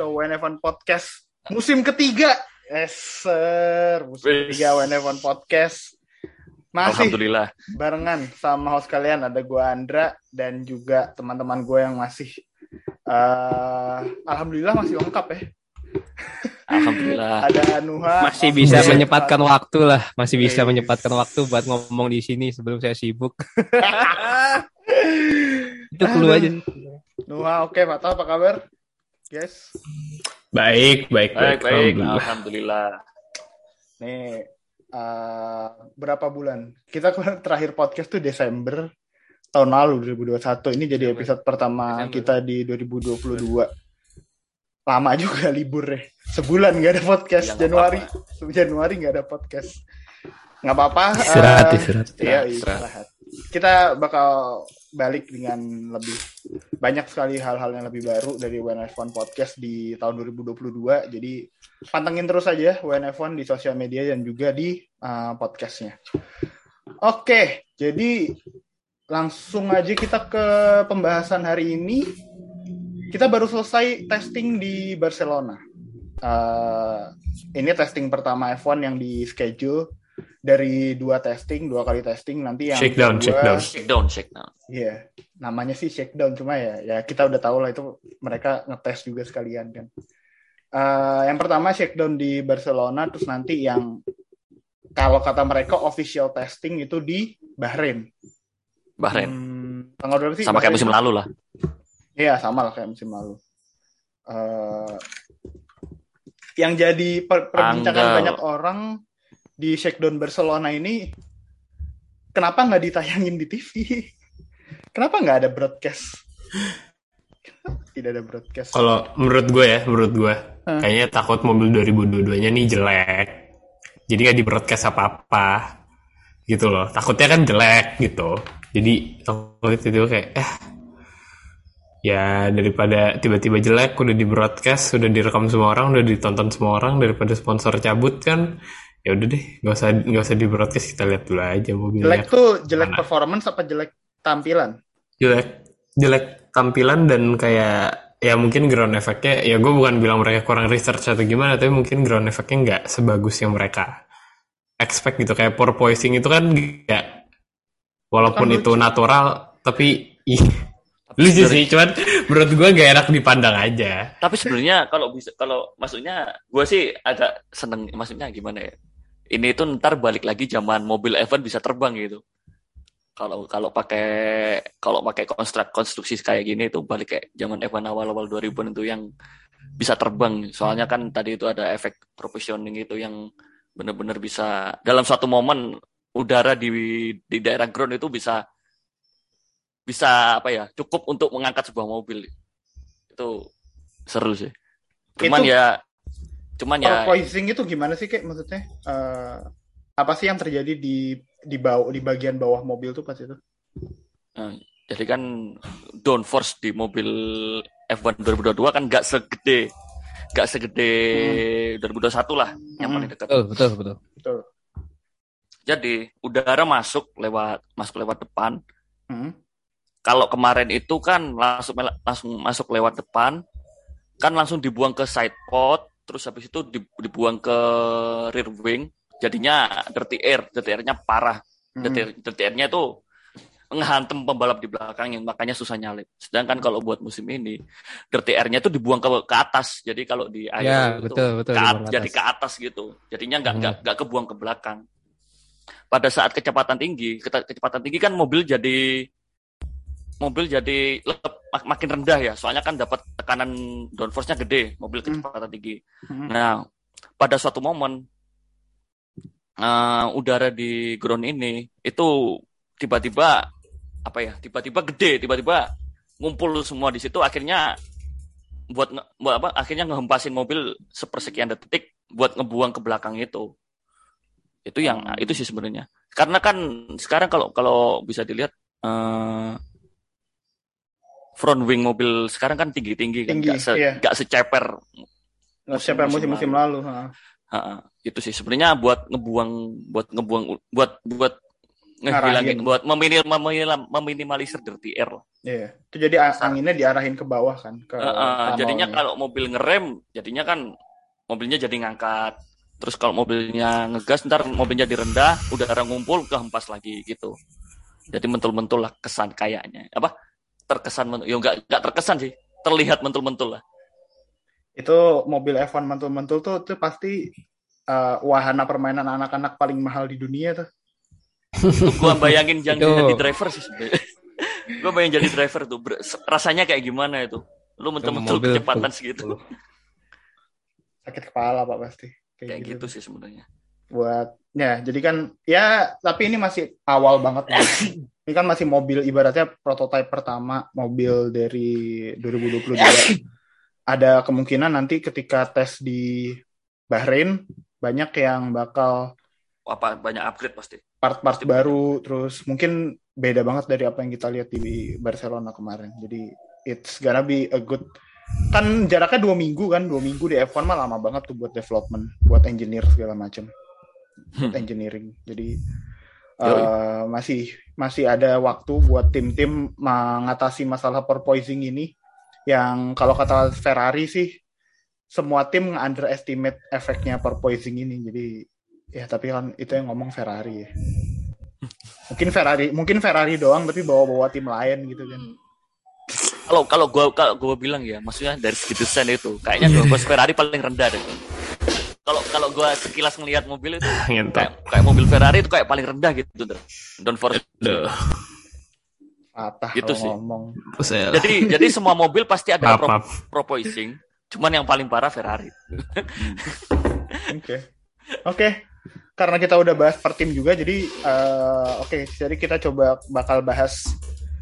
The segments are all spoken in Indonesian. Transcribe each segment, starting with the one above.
ke WNF1 Podcast musim ketiga. Yes, sir. Musim Wis. ketiga WNF1 Podcast. Masih Alhamdulillah. barengan sama host kalian ada gua Andra dan juga teman-teman gue yang masih eh alhamdulillah masih lengkap ya. Alhamdulillah. Ada Nuha. masih bisa Oke. menyempatkan waktu lah, masih bisa Yes. menyempatkan waktu buat ngomong di sini sebelum saya sibuk. Itu keluar aja. Nuha, oke, Fatah apa kabar? Yes. Baik, baik, Baik, baik. Alhamdulillah. Alhamdulillah. Nih, eh, berapa bulan? Kita terakhir podcast tuh Desember tahun lalu 2021. Ini jadi Desember. episode pertama Desember. kita di 2022. Lama juga libur ya. Sebulan nggak ada podcast. Ya, Januari, Januari nggak ada podcast. Nggak apa-apa. Istirahat, eh, istirahat. Iya, Istirahat. istirahat. Kita bakal balik dengan lebih banyak sekali hal-hal yang lebih baru dari WNF1 Podcast di tahun 2022. Jadi pantengin terus aja WNF1 di sosial media dan juga di uh, podcastnya. Oke, jadi langsung aja kita ke pembahasan hari ini. Kita baru selesai testing di Barcelona. Uh, ini testing pertama F1 yang di schedule dari dua testing, dua kali testing nanti yang Shakedown, kedua- shakedown. Shake down, shake down. Iya, namanya sih shakedown cuma ya, ya kita udah tahu lah itu mereka ngetes juga sekalian kan. Eh, yang pertama shakedown di Barcelona, terus nanti yang kalau kata mereka official testing itu di Bahrain. Bahrain. Hmm, tanggal berapa sih? Sama kayak musim lalu lah. Iya, sama lah kayak musim lalu. Eh, yang jadi per- perbincangan Tanggal. banyak orang di shakedown Barcelona ini, kenapa nggak ditayangin di TV? Kenapa nggak ada broadcast? Tidak ada broadcast. Kalau menurut gue ya, menurut gue, Hmm. kayaknya takut mobil 2022-nya nih jelek. Jadi nggak di broadcast apa-apa. Gitu loh. Takutnya kan jelek gitu. Jadi takut itu kayak, eh, ya daripada tiba-tiba jelek, udah di broadcast, udah direkam semua orang, udah ditonton semua orang, daripada sponsor cabut kan, ya udah deh, nggak usah nggak usah di broadcast kita lihat dulu aja mobilnya. jelek tuh jelek Mana? performance apa jelek tampilan? jelek jelek tampilan dan kayak ya mungkin ground effect-nya ya gue bukan bilang mereka kurang research atau gimana tapi mungkin ground effect-nya nggak sebagus yang mereka expect gitu kayak porpoising itu kan ya walaupun Kan itu lucu. natural tapi ih lucu sih cuman menurut gue gak enak dipandang aja Tapi sebenarnya kalau bisa kalau maksudnya gue sih agak seneng maksudnya gimana ya? Ini tuh ntar balik lagi zaman mobil F1 bisa terbang gitu. Kalau kalau pakai kalau pakai konstruk konstruksi kayak gini itu balik kayak zaman F1 awal-awal 2000-an itu yang bisa terbang. Soalnya kan tadi itu ada efek proportioning itu yang benar-benar bisa dalam suatu momen udara di di daerah ground itu bisa bisa apa ya cukup untuk mengangkat sebuah mobil itu seru sih cuman Itu- ya cuman ya Porpoising itu gimana sih kayak maksudnya? Eh, apa sih yang terjadi di di bawah di bagian bawah mobil tuh pas itu? eh, jadi kan downforce di mobil F1 2022 kan nggak segede nggak segede 2021 lah yang Hmm. paling dekat Betul, betul, betul. Betul. jadi udara masuk lewat masuk lewat depan Hmm. kalau kemarin itu kan langsung langsung masuk lewat depan kan langsung dibuang ke side pod terus habis itu di- dibuang ke rear wing jadinya dirty air dirty airnya parah Hmm. dirty, dirty airnya itu menghantam pembalap di belakangnya makanya susah nyalip sedangkan kalau buat musim ini dirty airnya itu dibuang ke ke atas jadi kalau di air Ya, itu betul, betul. ke di at- bawah jadi atas. ke atas gitu jadinya nggak Hmm. nggak nggak kebuang ke belakang pada saat kecepatan tinggi kecepatan tinggi kan mobil jadi mobil jadi lep- mak- makin rendah ya soalnya kan dapat tekanan downforce-nya gede mobil Hmm. kecepatan tinggi Hmm. nah pada suatu momen eh, udara di ground ini itu tiba-tiba apa ya tiba-tiba gede tiba-tiba ngumpul semua di situ akhirnya buat, nge- buat apa akhirnya ngehempasin mobil sepersekian detik buat ngebuang ke belakang itu itu yang Hmm. itu sih sebenarnya karena kan sekarang kalau kalau bisa dilihat eh, front wing mobil sekarang kan tinggi tinggi kan Tinggi, nggak se, iya. seceper Nggak yang Musim-musim musim-musim lalu. ha. Ha, itu sih sebenarnya buat ngebuang buat ngebuang buat buat ngehilangin buat meminim, meminim- meminimalisir dirty air lah. Iya. Itu jadi anginnya diarahin ke bawah kan ke eh, tunnelnya. jadinya kalau mobil ngerem, jadinya kan mobilnya jadi ngangkat. Terus kalau mobilnya ngegas, ntar mobilnya direndah, udara ngumpul, kehempas lagi gitu. Jadi mentul-mentul lah kesan kayaknya. Apa? Terkesan, men- ya nggak nggak terkesan sih. Terlihat mentul-mentul lah. itu mobil F1 mantul-mantul tuh itu pasti eh, wahana permainan anak-anak paling mahal di dunia tuh. Itu gua bayangin yang Itu. jadi driver sih sebenarnya. gua bayangin jadi driver tuh. Ber- rasanya kayak gimana itu? Lu mentul-mentul mobil kecepatan segitu. Sakit kepala Pak pasti. Kayak gitu sih sebenarnya. buat ya jadi kan ya tapi ini masih awal banget. ini kan masih mobil ibaratnya prototipe pertama mobil dari 2022 ada kemungkinan nanti ketika tes di Bahrain banyak yang bakal Apa banyak upgrade pasti. part-part baru terus mungkin beda banget dari apa yang kita lihat di Barcelona kemarin. Jadi it's gonna be a good kan jaraknya dua minggu kan dua minggu di F1 mah lama banget tuh buat development buat engineer segala macam buat engineering. Jadi Eh, masih masih ada waktu buat tim-tim mengatasi masalah porpoising ini. Yang kalau kata Ferrari sih semua tim underestimate efeknya porpoising ini. Jadi ya tapi kan itu yang ngomong Ferrari ya. Mungkin Ferrari mungkin Ferrari doang tapi bawa-bawa tim lain gitu kan. Kalau kalau gua kalau gua bilang ya, maksudnya dari segi desain itu, kayaknya gua bos Ferrari paling rendah deh. Kalau kalau gua sekilas ngelihat mobil itu Ngentot. kayak kayak mobil Ferrari itu kayak paling rendah gitu. Forget. Duh. patah Gitu sih. ngomong. Jadi jadi semua mobil pasti ada Maaf, pro, maaf. proposing. Cuman yang paling parah Ferrari. Oke. Oke. Karena kita udah bahas per tim juga, jadi eh, oke. Jadi kita coba bakal bahas.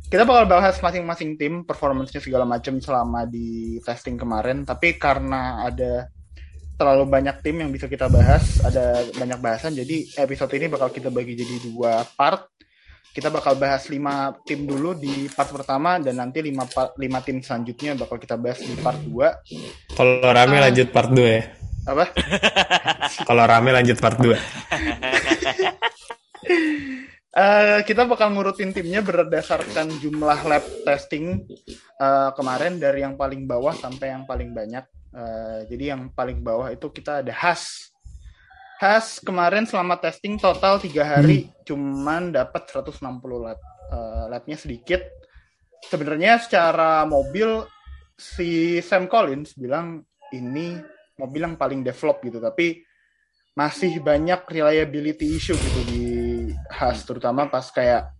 Kita bakal bahas masing-masing tim performance-nya segala macam selama di testing kemarin. Tapi karena ada terlalu banyak tim yang bisa kita bahas, ada banyak bahasan. Jadi episode ini bakal kita bagi jadi dua part. Kita bakal bahas lima tim dulu di part pertama dan nanti lima lima tim selanjutnya bakal kita bahas di part 2 Kalau rame lanjut part 2 ya. apa? Kalau rame lanjut part 2. Eh, kita bakal ngurutin timnya berdasarkan jumlah lab testing eh, kemarin dari yang paling bawah sampai yang paling banyak. Eh, jadi yang paling bawah itu kita ada Has. Has kemarin selama testing total tiga hari cuman dapat 160 lab. Eh, labnya sedikit. Sebenarnya secara mobil si Sam Collins bilang ini mobil yang paling develop gitu, tapi masih banyak reliability issue gitu di Haas terutama pas kayak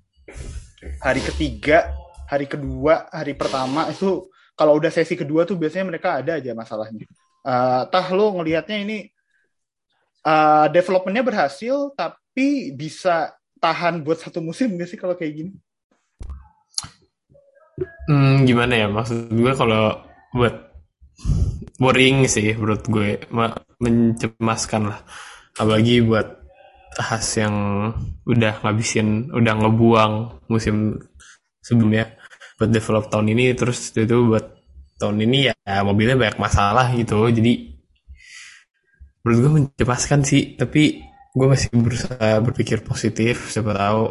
hari ketiga, hari kedua, hari pertama itu kalau udah sesi kedua tuh biasanya mereka ada aja masalahnya. Eh, tah lo ngelihatnya ini eh, developmentnya berhasil tapi bisa tahan buat satu musim nggak sih kalau kayak gini? Hmm, gimana ya maksud gue kalau buat worrying sih menurut gue Ma- mencemaskan lah apalagi buat khas yang udah ngabisin udah ngebuang musim sebelumnya buat develop tahun ini terus itu buat tahun ini ya mobilnya banyak masalah gitu. Jadi menurut gue mencemaskan sih tapi gue masih berusaha berpikir positif siapa tahu.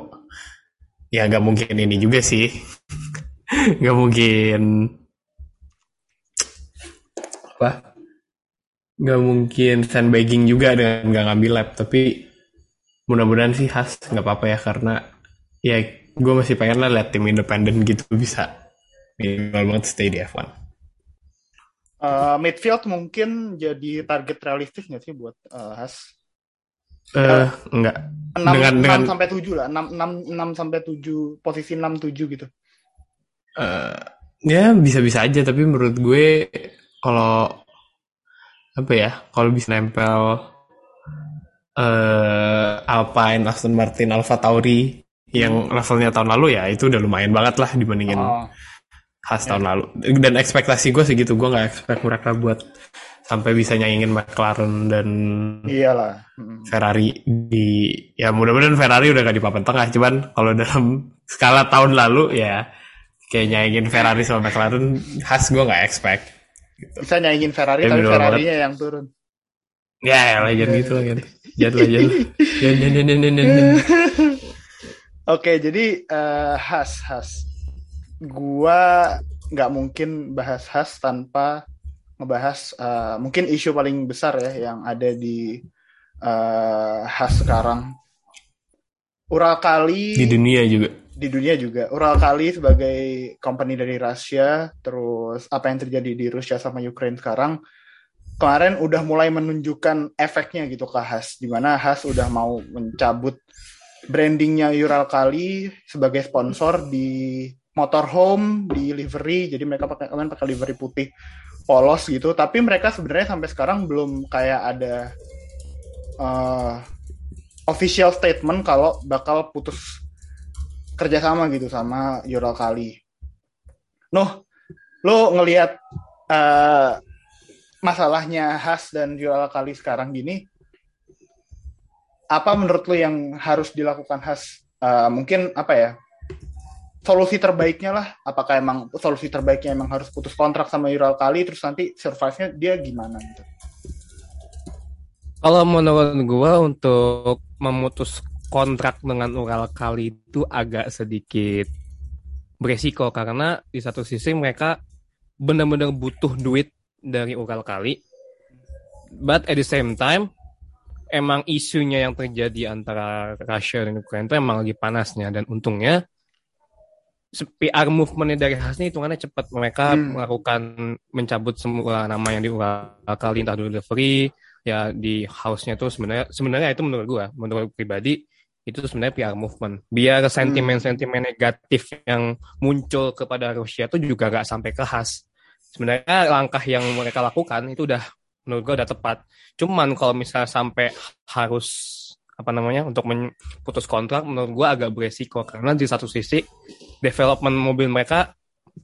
Ya nggak mungkin ini juga sih. Nggak mungkin. Apa? Nggak mungkin sandbagging juga dengan nggak ngambil lab tapi mudah-mudahan sih khas nggak apa-apa ya karena ya gue masih pengen lah lihat tim independen gitu bisa minimal banget stay di F1 Eh, midfield mungkin jadi target realistis nggak sih buat eh, Haas? eh enggak 6, Dengan- dengan- sampai 7 lah, 6, 6, 6 sampai 7, posisi 6 7 gitu. Eh, ya bisa-bisa aja tapi menurut gue kalau apa ya kalau bisa nempel eh Alpine, Aston Martin, Alfa Tauri yang levelnya tahun lalu ya itu udah lumayan banget lah dibandingin Oh, khas tahun lalu. Dan ekspektasi gue segitu gue nggak expect mereka buat sampai bisa nyaingin McLaren dan iyalah. Hmm. Ferrari di ya mudah-mudahan Ferrari udah gak di papan tengah cuman kalau dalam skala tahun lalu ya kayak nyaingin Ferrari sama McLaren khas gue nggak expect. Bisa nyaingin Ferrari Ya, tapi Ferrari-nya yang turun. ya ya jangan gitu kan. Jangan lah Oke, jadi eh, Has, Has. Gua nggak mungkin bahas Has tanpa ngebahas eh, mungkin isu paling besar ya yang ada di eh, Has sekarang. Ural Kali Di dunia juga. di dunia juga. Ural Kali sebagai company dari Rusia, terus apa yang terjadi di Rusia sama Ukraine sekarang, kemarin udah mulai menunjukkan efeknya gitu ke Has, di mana Has udah mau mencabut brandingnya Ural Kali sebagai sponsor di motorhome, di livery, jadi mereka pakai kalian pakai livery putih polos gitu, tapi mereka sebenarnya sampai sekarang belum kayak ada eh, official statement kalau bakal putus kerjasama gitu sama Ural Kali. Noh, lo ngelihat eh, masalahnya Has dan Ural Kali sekarang gini, apa menurut lo yang harus dilakukan Has? Eh, mungkin apa ya? Solusi terbaiknya lah, apakah emang solusi terbaiknya emang harus putus kontrak sama Ural Kali, terus nanti survive-nya dia gimana gitu? Kalau menurut gua untuk memutus kontrak dengan Ural Kali itu agak sedikit beresiko karena di satu sisi mereka benar-benar butuh duit dari Ural Kali. But at the same time emang isunya yang terjadi antara Rusia dan Ukraina itu emang lagi panasnya. Dan untungnya PR movement dari Hasni hitungannya cepat. Mereka Hmm. melakukan mencabut semua nama yang di Ural Kali entah delivery ya di house-nya tuh sebenarnya sebenarnya itu menurut gua menurut pribadi itu sebenarnya PR movement. Biar sentimen-sentimen negatif yang muncul kepada Rusia itu juga gak sampai ke khas. Sebenarnya langkah yang mereka lakukan itu udah menurut gua udah tepat cuman kalau misalnya sampai harus apa namanya untuk putus kontrak menurut gua agak beresiko karena di satu sisi development mobil mereka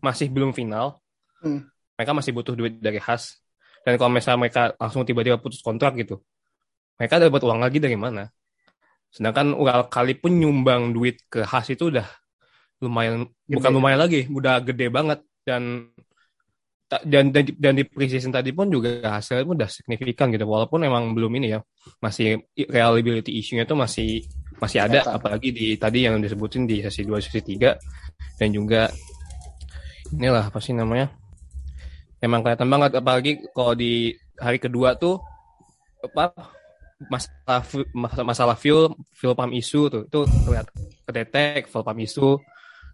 masih belum final Hmm. mereka masih butuh duit dari khas dan kalau misalnya mereka langsung tiba-tiba putus kontrak gitu, mereka dapat uang lagi dari mana? Sedangkan Ural Kali pun nyumbang duit ke khas itu udah lumayan, Gede. bukan lumayan lagi, udah gede banget dan dan dan, dan di preseason tadi pun juga hasilnya pun udah signifikan gitu. Walaupun emang belum ini ya masih reliability issue-nya tuh masih masih ada. Apalagi di tadi yang disebutin di sesi 2 sesi 3 dan juga inilah apa sih namanya emang kelihatan banget. Apalagi kalau di hari kedua tuh apa masalah masalah fuel fuel pump isu tuh itu terlihat kedetek fuel pump isu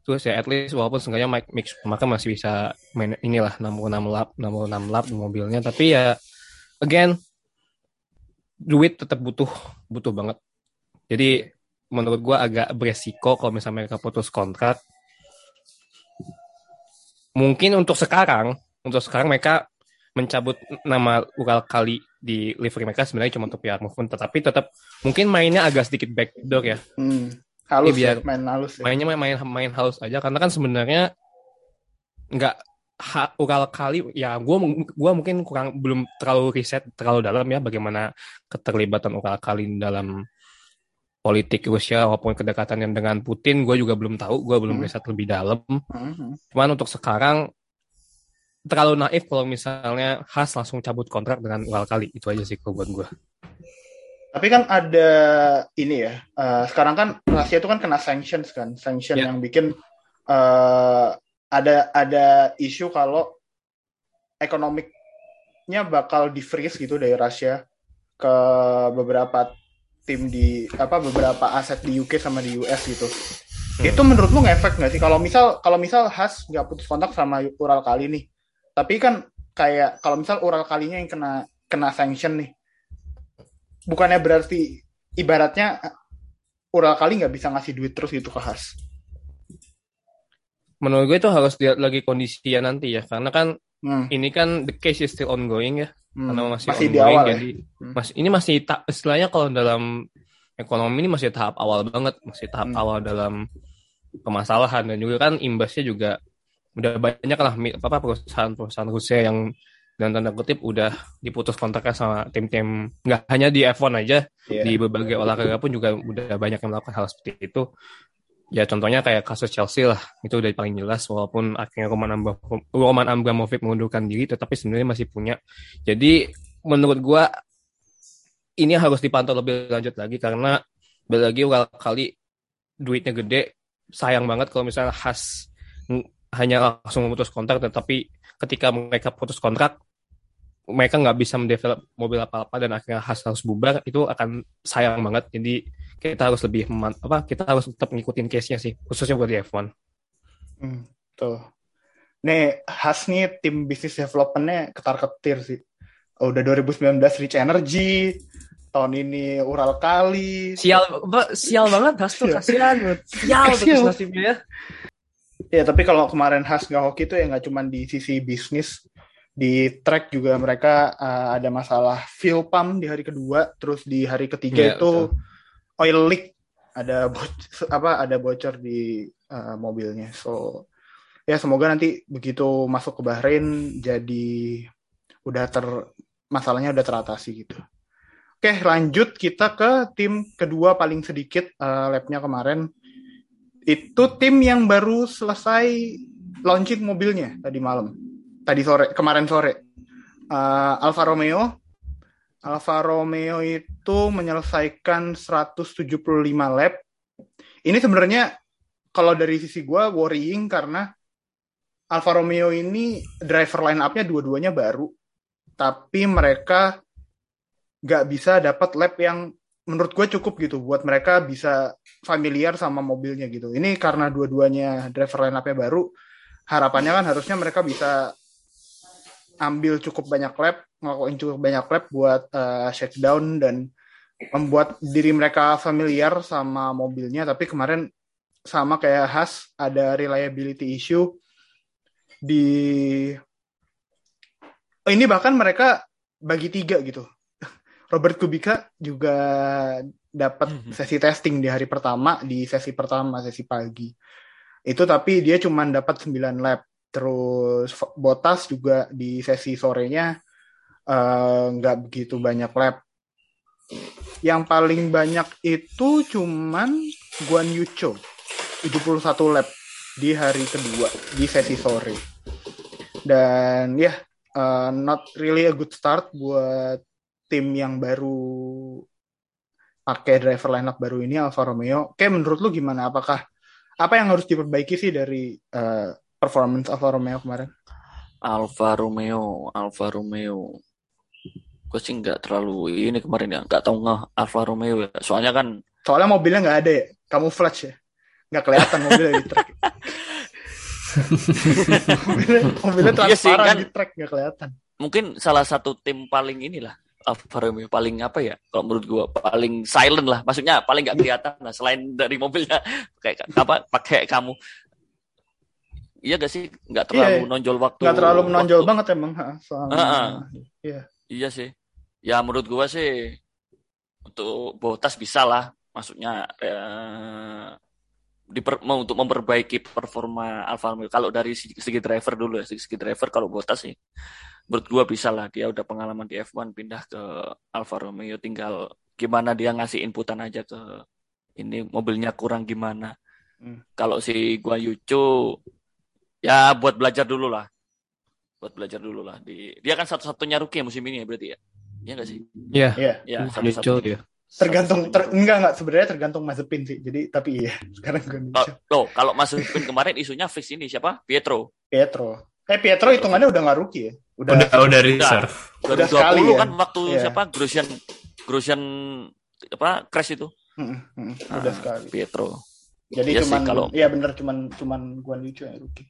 terus ya at least walaupun seenggaknya Mike Mix maka masih bisa main inilah 66 lap 66 lap di mobilnya. Tapi ya again duit tetap butuh butuh banget. Jadi menurut gua agak beresiko kalau misalnya mereka putus kontrak. Mungkin untuk sekarang untuk sekarang mereka mencabut nama Ural Kali di livery mereka sebenarnya cuma untuk PR movement tetapi tetap mungkin mainnya agak sedikit backdoor ya. Hmm. Halus Iya, biar- ya, main halus ya. mainnya main main, main halus aja karena kan sebenarnya nggak ha, Ural Kali ya gua gua mungkin kurang belum terlalu riset terlalu dalam ya bagaimana keterlibatan Ural Kali dalam politik Rusia walaupun kedekatannya dengan Putin gue juga belum tahu gue belum Hmm. riset lebih dalam Mhm. Cuman untuk sekarang terlalu naif kalau misalnya Has langsung cabut kontrak dengan Ural Kali. Itu aja sih kalau buat gue. Tapi kan ada ini ya. eh, sekarang kan Rusia itu kan kena sanctions kan, sanction Ya. yang bikin eh, ada ada isu kalau ekonomiknya bakal di freeze gitu dari Rusia ke beberapa tim di apa beberapa aset di UK sama di US gitu. Itu menurut lu ngefek nggak sih? Kalau misal kalau misal Has nggak putus kontak sama Ural Kali nih, tapi kan kayak kalau misal Ural Kalinya yang kena kena sanction nih, bukannya berarti ibaratnya Ural Kali nggak bisa ngasih duit terus gitu ke Has. Menurut gue itu harus lihat lagi kondisinya nanti ya. Karena kan Hmm, ini kan the case is still ongoing ya. hmm. Karena masih, Masih di ongoing. awal ya? jadi Hmm. masih ini masih tak istilahnya kalau dalam ekonomi ini masih tahap awal banget. Masih tahap Hmm. awal dalam permasalahan. Dan juga kan imbasnya juga udah banyak lah apa perusahaan-perusahaan Rusia yang dan tanda kutip udah diputus kontraknya sama tim-tim nggak hanya di F1 aja Iya. di berbagai olahraga pun juga udah banyak yang melakukan hal seperti itu. Ya contohnya kayak kasus Chelsea lah, itu udah paling jelas walaupun akhirnya Roman, Abra- Roman Abramovich mengundurkan diri tetapi sebenarnya masih punya. Jadi menurut gua ini harus dipantau lebih lanjut lagi karena lagi kali duitnya gede, sayang banget kalau misalnya khas hanya langsung memutus kontrak, tetapi ketika mereka putus kontrak, mereka nggak bisa mendevelop mobil apa-apa dan akhirnya khas harus bubar, itu akan sayang banget. Jadi kita harus lebih apa? Kita harus tetap ngikutin case-nya sih, khususnya buat di F1. Hmm, tuh. Nih khas nih tim bisnis developmentnya ketar-ketir sih. Oh, udah 2019 Rich Energy, tahun ini Ural Kali. Sial, sial banget Has tuh kasihan banget. Sial terus nasibnya ya. Ya, tapi kalau kemarin Has nggak hoki itu ya nggak cuma di sisi bisnis, di track juga mereka uh, ada masalah fuel pump di hari kedua, terus di hari ketiga Yeah, itu oil leak ada apa ada bocor di uh, mobilnya. So ya semoga nanti begitu masuk ke Bahrain jadi udah ter masalahnya udah teratasi gitu. Oke, lanjut kita ke tim kedua paling sedikit uh, lapnya kemarin. Itu tim yang baru selesai launching mobilnya tadi malam. Tadi sore, kemarin sore. Uh, Alfa Romeo. Alfa Romeo itu menyelesaikan 175 lap. Ini sebenarnya kalau dari sisi gue worrying karena Alfa Romeo ini driver line up-nya dua-duanya baru. Tapi mereka nggak bisa dapat lap yang menurut gue cukup gitu buat mereka bisa familiar sama mobilnya gitu. Ini karena dua-duanya driver line up-nya baru, harapannya kan harusnya mereka bisa ambil cukup banyak lap, ngelakuin cukup banyak lap buat uh, shakedown dan membuat diri mereka familiar sama mobilnya. Tapi kemarin sama kayak Has ada reliability issue di oh, ini bahkan mereka bagi tiga gitu. Robert Kubica juga dapat sesi testing di hari pertama, di sesi pertama, sesi pagi. Itu tapi dia cuma dapat 9 lap. Terus Botas juga di sesi sorenya nggak uh, begitu banyak lap. Yang paling banyak itu cuman Guan Yucho, 71 lap di hari kedua, di sesi sore. Dan ya, yeah, uh, not really a good start buat tim yang baru pakai driver lineup baru ini Alfa Romeo. Kayak menurut lu gimana? Apakah apa yang harus diperbaiki sih dari uh, performance Alfa Romeo kemarin? Alfa Romeo, Alfa Romeo. Gue sih nggak terlalu ini kemarin ya, nggak tahu nggak Alfa Romeo ya. Soalnya kan. Soalnya mobilnya nggak ada ya, kamu flash ya, nggak kelihatan mobilnya di track. mobilnya, mobilnya transparan iya sih, kan, di track nggak kelihatan. Mungkin salah satu tim paling inilah Alfa Romeo paling apa ya kalau menurut gua paling silent lah maksudnya paling nggak kelihatan lah selain dari mobilnya kayak apa pakai kamu iya gak sih nggak terlalu yeah, nonjol waktu nggak terlalu menonjol waktu. banget emang soalnya uh -uh. Yeah. iya sih ya menurut gua sih untuk botas bisa lah maksudnya eh, diper, mau untuk memperbaiki performa Alfa Romeo kalau dari segi, segi driver dulu ya segi, segi driver kalau botas sih menurut gua bisa lah dia udah pengalaman di F1 pindah ke Alfa Romeo tinggal gimana dia ngasih inputan aja ke ini mobilnya kurang gimana hmm. kalau si gua Yucu ya buat belajar dulu lah buat belajar dulu lah di dia kan satu-satunya rookie musim ini ya berarti ya Iya gak sih? Iya. Iya. Ya, satu dia. Tergantung ter, enggak enggak sebenarnya tergantung Mazepin sih. Jadi tapi iya, sekarang gue Loh, kalau Mazepin kemarin isunya fix ini siapa? Pietro. Pietro. Eh Pietro hitungannya udah nggak rookie ya? Udah udah, udah reserve. Udah, udah sekali ya? kan waktu yeah. siapa? Grosjean Grosjean apa crash itu? Hmm, hmm, udah ah, sekali. Pietro. Jadi ya cuman sih, kalau iya bener cuman cuman Guan Yu yang rookie.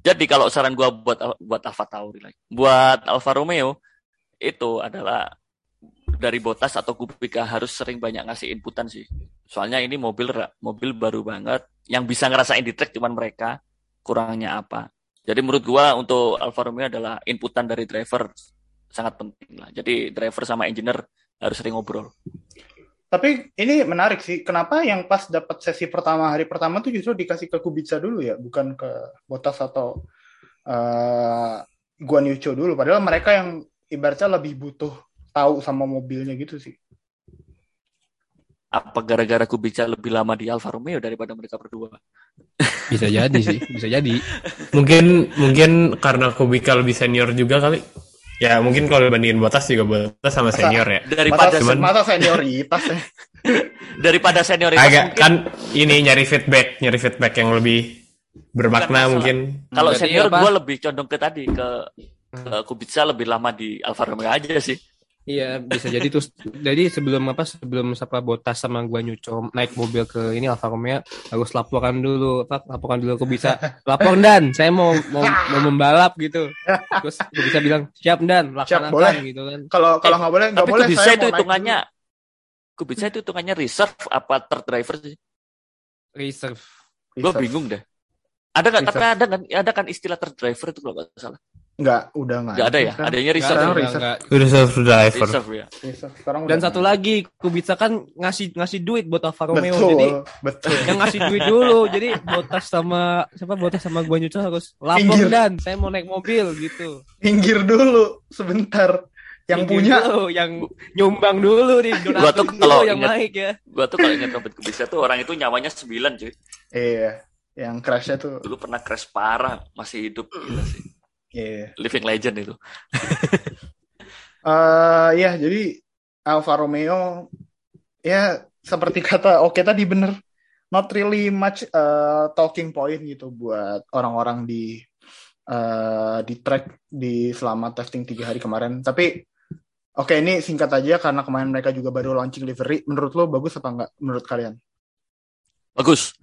Jadi kalau saran gua buat buat Alfa Tauri lagi. Buat Alfa Romeo itu adalah dari Botas atau Kubica harus sering banyak ngasih inputan sih. Soalnya ini mobil mobil baru banget yang bisa ngerasain di track cuman mereka kurangnya apa. Jadi menurut gua untuk Alfa Romeo adalah inputan dari driver sangat penting lah. Jadi driver sama engineer harus sering ngobrol. Tapi ini menarik sih. Kenapa yang pas dapat sesi pertama hari pertama tuh justru dikasih ke Kubica dulu ya, bukan ke Botas atau uh, Guan Yucho dulu. Padahal mereka yang ibaratnya lebih butuh tahu sama mobilnya gitu sih. Apa gara-gara Kubica lebih lama di Alfa Romeo daripada mereka berdua? Bisa jadi sih, bisa jadi. mungkin mungkin karena Kubica lebih senior juga kali. Ya mungkin kalau dibandingin Botas juga Botas sama senior ya. Daripada masa, cuman... masa senioritas ya. Daripada senioritas agak mungkin kan ini nyari feedback nyari feedback yang lebih bermakna mungkin kalau senior gue lebih condong ke tadi ke ke Kubica lebih lama di Alfa Romeo aja sih. Iya bisa jadi terus jadi sebelum apa sebelum siapa botas sama gua nyuco naik mobil ke ini Alfa Romeo harus laporan dulu apa laporan dulu aku bisa lapor dan saya mau mau, mau membalap gitu terus aku bisa bilang siap dan laksanakan boleh. gitu kan Kalau kalau nggak boleh nggak Tapi boleh Kubica saya itu hitungannya Kubica itu hitungannya reserve apa third driver sih? reserve. Gue bingung deh. Ada nggak? Tapi ada kan ada kan istilah third driver itu kalau nggak salah. Nggak, udah nggak. Nggak ada ya? Sekarang- Adanya reserve. Enggak, reserve. enggak. udah self driver Reserve ya. reserve. Sekarang dan udah satu lagi Kubica kan ngasih ngasih duit buat Alfa Romeo betul, jadi betul. yang ngasih duit dulu jadi botas sama siapa botas sama gua nyuco harus lapor Pinggir. dan saya mau naik mobil gitu Pinggir dulu sebentar. Yang Pinggir punya dulu, yang nyumbang dulu nih Gua donatur tuh dulu kalau yang ingat- naik ya Gua tuh kalau ingat Robert Kubica tuh orang itu nyawanya 9 cuy. iya, yang crashnya tuh Dulu pernah crash parah, masih hidup gila sih. Iya. Living legend itu. Eh ya, jadi Alfa Romeo ya seperti kata oke tadi bener not really much eh, talking point gitu buat orang-orang di eh, di track di selama testing tiga hari kemarin. Tapi oke ini singkat aja karena kemarin mereka juga baru launching livery. Menurut lo bagus apa enggak? Menurut kalian? Bagus.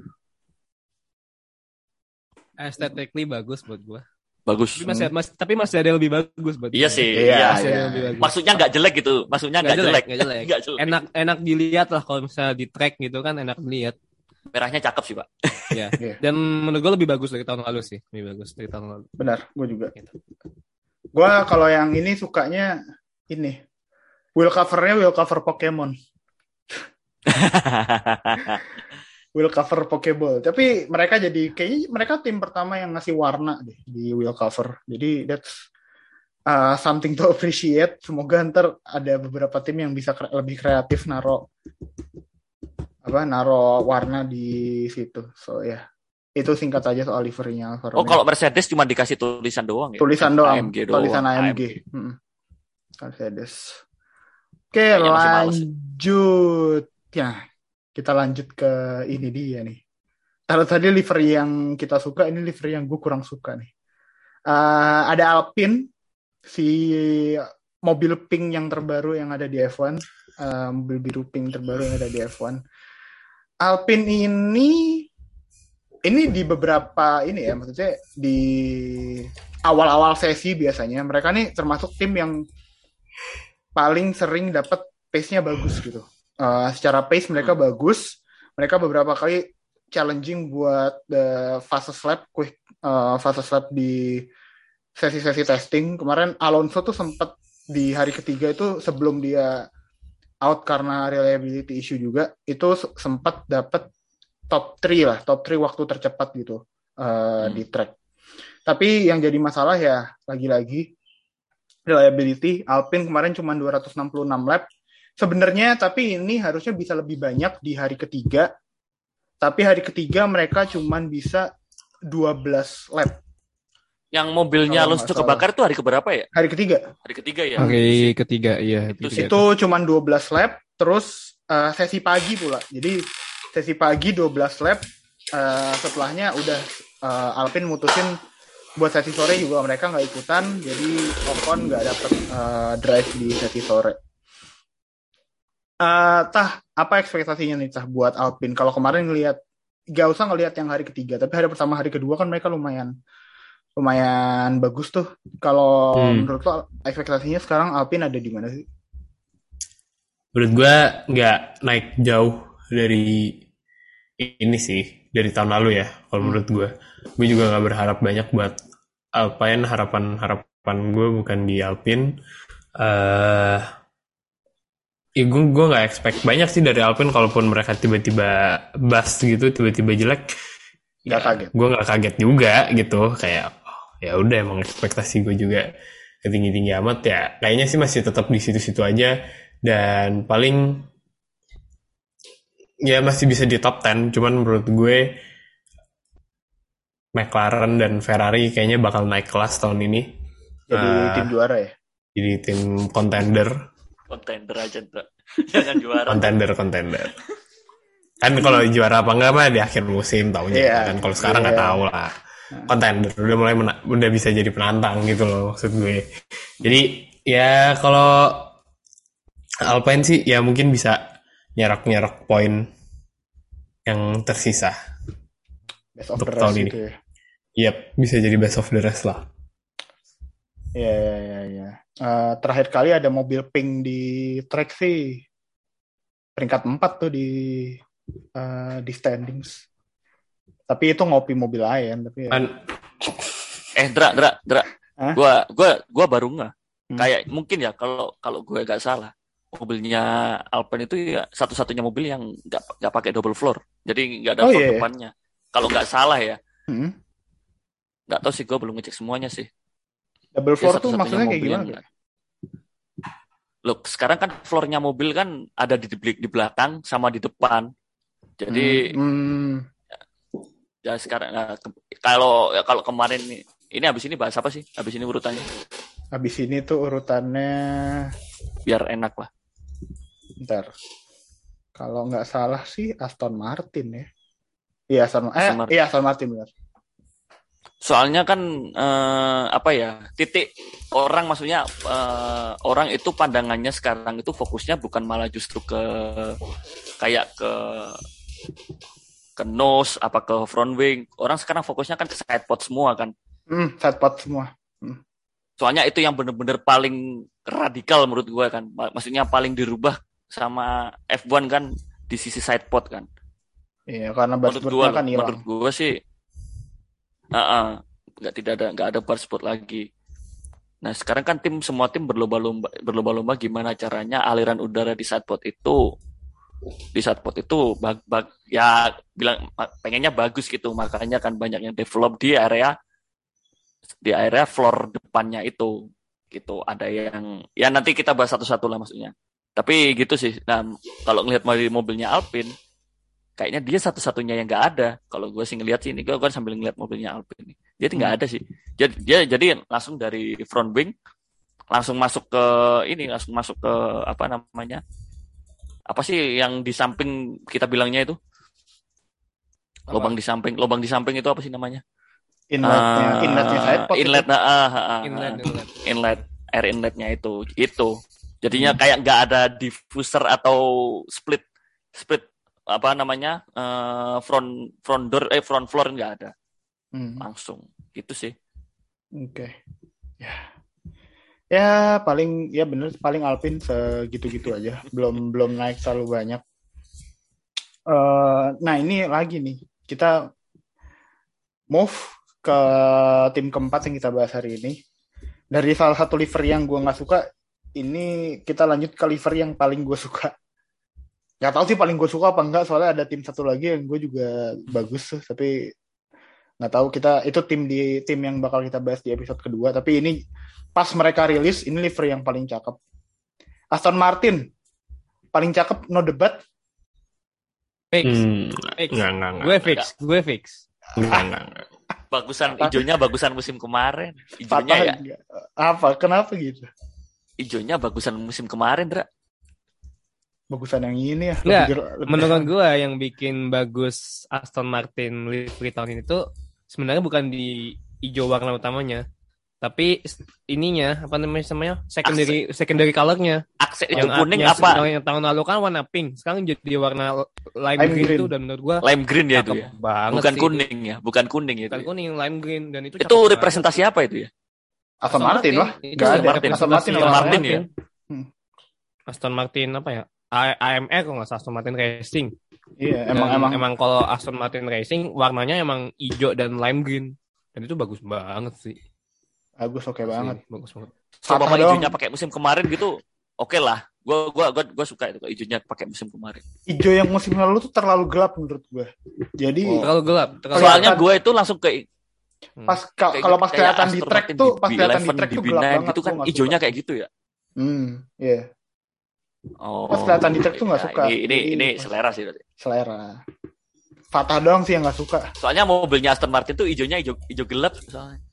aesthetically bagus buat gua Bagus. tapi masih mas- tapi masih ada yang lebih bagus buat Iya gua. sih. Iya, Iya. masih iya. lebih bagus Maksudnya nggak jelek gitu. Maksudnya nggak jelek. nggak jelek Nggak jelek. enak enak dilihat lah kalau misalnya di track gitu kan enak dilihat Merahnya cakep sih, Pak. ya Iya. dan menurut gua lebih bagus dari tahun lalu sih lebih bagus dari tahun lalu Benar, gue juga. Gitu. Gue kalau yang ini sukanya ini wheel covernya wheel cover Pokemon. wheel cover Pokeball. Tapi mereka jadi kayaknya mereka tim pertama yang ngasih warna deh di wheel cover. Jadi that's uh, something to appreciate. Semoga ntar ada beberapa tim yang bisa kre- lebih kreatif naro apa naro warna di situ. So ya itu singkat aja soal liverynya Alfa oh, kalau Mercedes cuma dikasih tulisan doang ya? tulisan doang, AMG doang. tulisan AMG. AMG. Mm. Mercedes. Oke, sih. lanjut. Ya, kita lanjut ke ini dia nih. Kalau tadi livery yang kita suka, ini livery yang gue kurang suka nih. Eh, ada Alpine, si mobil pink yang terbaru yang ada di F1, eh, mobil biru pink terbaru yang ada di F1. Alpine ini, ini di beberapa ini ya, maksudnya di awal-awal sesi biasanya mereka nih termasuk tim yang paling sering dapat pace-nya bagus gitu. Eh, secara pace mereka bagus. Mereka beberapa kali challenging buat the fastest lap, quick eh, fastest lap di sesi-sesi testing. Kemarin Alonso tuh sempat di hari ketiga itu sebelum dia out karena reliability issue juga, itu sempat dapat top 3 lah, top 3 waktu tercepat gitu eh, Hmm. di track. Tapi yang jadi masalah ya lagi-lagi reliability. Alpine kemarin cuma 266 lap. Sebenarnya tapi ini harusnya bisa lebih banyak di hari ketiga. Tapi hari ketiga mereka cuma bisa 12 lap. Yang mobilnya Alonso kebakar tuh hari keberapa ya? Hari ketiga. Hari ketiga ya? hari ketiga iya hari Itu ketiga. Itu cuma 12 lap terus eh, sesi pagi pula. Jadi sesi pagi 12 lap eh, setelahnya udah eh, Alpine mutusin buat sesi sore juga mereka nggak ikutan jadi Ocon nggak dapet eh, drive di sesi sore. Eh, tah apa ekspektasinya nih tah buat Alpine? Kalau kemarin ngelihat gak usah ngelihat yang hari ketiga, tapi hari pertama hari kedua kan mereka lumayan lumayan bagus tuh. Kalau Hmm. menurut lo ekspektasinya sekarang Alpine ada di mana sih? menurut gue nggak naik jauh dari ini sih dari tahun lalu ya kalau menurut gue gue juga nggak berharap banyak buat Alpine harapan harapan gue bukan di Alpine eh ya gue gue nggak expect banyak sih dari Alpine kalaupun mereka tiba-tiba bust gitu tiba-tiba jelek Nggak kaget. gue nggak kaget juga gitu kayak oh, ya udah emang ekspektasi gue juga ketinggi tinggi amat ya kayaknya sih masih tetap di situ-situ aja dan paling ya masih bisa di top 10 cuman menurut gue McLaren dan Ferrari kayaknya bakal naik kelas tahun ini Jadi Ah. tim juara ya? jadi tim contender Contender aja, Bro. Jangan juara. Contender, contender. Kan kalau juara apa enggak mah di akhir musim taunya Iya. kan. Kalau sekarang nggak Iya. tahu lah. Contender udah mulai mena- udah bisa jadi penantang gitu loh maksud gue. Jadi ya kalau Alpine sih ya mungkin bisa nyerok-nyerok poin yang tersisa. Best of Untuk the tahun rest ini. gitu ya. Yep, bisa jadi best of the rest lah. Iya, iya, iya. iya. Eh, terakhir kali ada mobil pink di track sih peringkat 4 tuh di eh, di standings. Tapi itu ngopi mobil lain, tapi ya. Eh, Dra, Dra, Dra. Hah? Gua gua gua baru nggak. Hmm. Kayak mungkin ya kalau kalau gue gak salah, mobilnya Alpine itu ya satu-satunya mobil yang nggak nggak pakai double floor. Jadi nggak ada Oh, floor iya, iya. depannya. Kalau nggak salah ya, Hmm. nggak tahu sih gue belum ngecek semuanya sih. Double Dia floor tuh satu-satunya maksudnya kayak gimana? yang- Loh, sekarang kan floornya mobil kan ada di, di di belakang sama di depan. Jadi Hmm, ya sekarang nah, ke- kalau ya kalau kemarin nih ini habis ini bahas apa sih? Habis ini urutannya habis ini tuh urutannya biar enak lah. Ntar. Kalau nggak salah sih Aston Martin ya. Iya Aston, eh, Aston Martin. iya Aston Martin benar. Soalnya kan eh, apa ya titik orang maksudnya eh, orang itu pandangannya sekarang itu fokusnya bukan malah justru ke kayak ke ke nose apa ke front wing. Orang sekarang fokusnya kan ke side pod semua kan. Hmm, side pod semua. soalnya itu yang bener-bener paling radikal menurut gue kan. Ma- maksudnya paling dirubah sama F1 kan di sisi side pod kan. Iya, karena menurut gue kan hilang. menurut gue sih ah, nggak tidak ada nggak ada bar spot lagi. Nah sekarang kan tim semua tim berlomba-lomba berlomba-lomba gimana caranya aliran udara di pod itu di pod itu bag, bag- ya bilang pengennya bagus gitu. Makanya kan banyak yang develop di area di area floor depannya itu. Gitu ada yang ya nanti kita bahas satu-satu lah maksudnya. Tapi gitu sih. Nah kalau ngelihat mobil mobilnya Alpine kayaknya dia satu-satunya yang nggak ada. Kalau gue sih ngelihat sih ini, gue kan sambil ngeliat mobilnya Alpine. Dia tuh nggak ada sih. Jadi dia jadi langsung dari front wing langsung masuk ke ini, langsung masuk ke apa namanya? Apa sih yang di samping kita bilangnya itu? Lubang di samping, lubang di samping itu apa sih namanya? Inletnya, Eh, inletnya inlet, itu. nah, ah, ah, Inlet, inlet. inlet, air inletnya itu, itu. Jadinya kayak nggak ada diffuser atau split, split apa namanya eh, front front door eh front floor nggak ada Hmm, langsung gitu sih Oke. Ya. Ya paling ya bener paling Alpine segitu-gitu aja. Belum belum naik terlalu banyak. Eh, nah ini lagi nih kita move ke tim keempat yang kita bahas hari ini. Dari salah satu livery yang gue nggak suka, ini kita lanjut ke livery yang paling gue suka. Gak tau sih paling gue suka apa enggak, soalnya ada tim satu lagi yang gue juga bagus tuh, tapi nggak tahu kita itu tim di tim yang bakal kita bahas di episode kedua. Tapi ini pas mereka rilis, ini livery yang paling cakep. Aston Martin paling cakep, no debat. Fix. Hmm, Fix. enggak, enggak, enggak. Gue fix, gue fix. Enggak, enggak, enggak. bagusan ijonya bagusan musim kemarin ijonya Patah ya? Apa? Kenapa gitu? ijonya bagusan musim kemarin Dra Bagusan yang ini ya. Enggak, lebih- lebih- Menurut gue yang bikin bagus Aston Martin livery tahun ini tuh sebenarnya bukan di hijau warna utamanya, tapi ininya apa namanya namanya secondary secondary colornya aksen itu yang kuning yang, apa yang, yang tahun lalu kan warna pink, sekarang jadi warna lime, Lime green, green. tuh dan menurut gue lime green ya itu ya banget bukan sih kuning ya bukan kuning itu. itu bukan ya. kuning lime green dan itu itu cakep banget. representasi apa itu ya Aston Martin lah. Itu Enggak ada. Martin. Aston Martin Aston Martin ya? Hmm. Aston Martin apa ya A- AMR kalau nggak salah Aston Martin Racing Iya, Dan emang emang emang kalau Aston Martin Racing warnanya emang hijau dan lime green dan itu bagus banget sih bagus oke banget. Asli, bagus banget ijonya doang. pakai musim kemarin gitu oke lah gua gua gua gua suka itu ijonya pakai musim kemarin Hijau yang musim lalu tuh terlalu gelap menurut gue. Jadi terlalu gelap terlalu soalnya gue itu langsung ke pas ka- kayak- kalau pas kayak kelihatan di track tuh, di pas kelihatan di B11, track tuh gelap B9 banget. gitu kan gua suka. kayak gitu ya Hmm, iya. Oh Pas kelihatan di track tuh nggak ya, suka. ini ini, ini selera sih berarti. Selera. Fatah doang sih yang nggak suka. soalnya mobilnya Aston Martin tuh ijonya ijo ijo gelap soalnya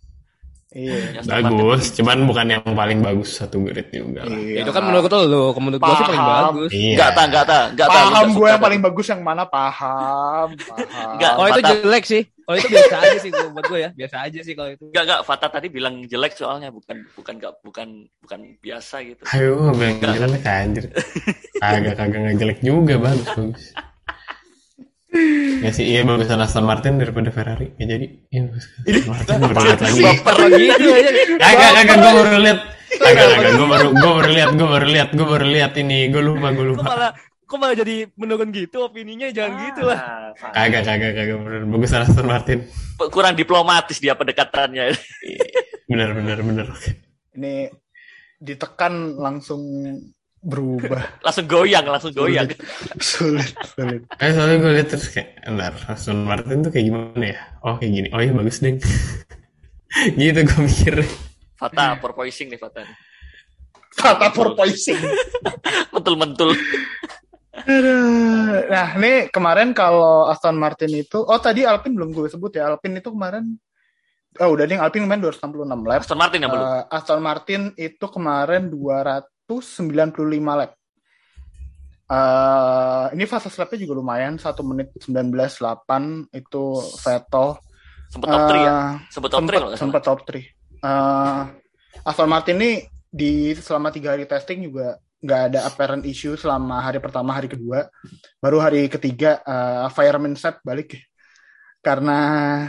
Iya. Bagus, cuman bukan yang paling bagus satu grid juga lah. Iya. itu kan menurut lo menurut gue sih paling bagus Iya. Enggak tak, enggak tak, enggak tak. paham gue yang paling bagus yang mana paham. Paham. Enggak. oh itu jelek sih oh itu biasa aja sih gua- buat gue ya biasa aja sih kalau itu Enggak, enggak. Fata tadi bilang jelek soalnya bukan bukan enggak bukan bukan biasa gitu. Ayo, bilang jelek anjir. Kagak kagak nggak jelek juga bagus bagus. Ya sih iya bagusan Aston Martin daripada Ferrari. Ya jadi iya bagus. Aston Martin baru lihat lagi. baper gitu aja Kagak kagak gue baru lihat. Kagak kagak gue baru gue baru lihat gue baru lihat gue baru lihat ini gue lupa gue kok lupa. malah kok malah jadi menurun gitu opininya jangan gitu lah Ah, Fat. Kagak kagak kagak bener bagusan Aston Martin. Kurang diplomatis dia pendekatannya. Bener bener bener. Ini ditekan langsung berubah. langsung goyang, langsung goyang. sulit, sulit. Eh soalnya gue lihat terus kayak, bentar, Aston Martin tuh kayak gimana ya? Oh kayak gini. Oh iya bagus deh. gitu gue mikir. Fata porpoising nih Fata. Kata porpoising. Mentul-mentul. Aduh. Nah, ini kemarin kalau Aston Martin itu, oh tadi Alpine belum gue sebut ya. Alpine itu kemarin, oh udah nih Alpine kemarin 266 lap. Aston Martin ya belum? Eh, Aston Martin itu kemarin 295 lap. Eh, ini fase lapnya juga lumayan, 1 menit 19.8 itu Vettel. Sempet top 3 ya? Eh, Sempet top 3 sempat kalau sempat top 3. Eh, Aston Martin ini di selama tiga hari testing juga nggak ada apparent issue selama hari pertama hari kedua baru hari ketiga eh, fireman set balik karena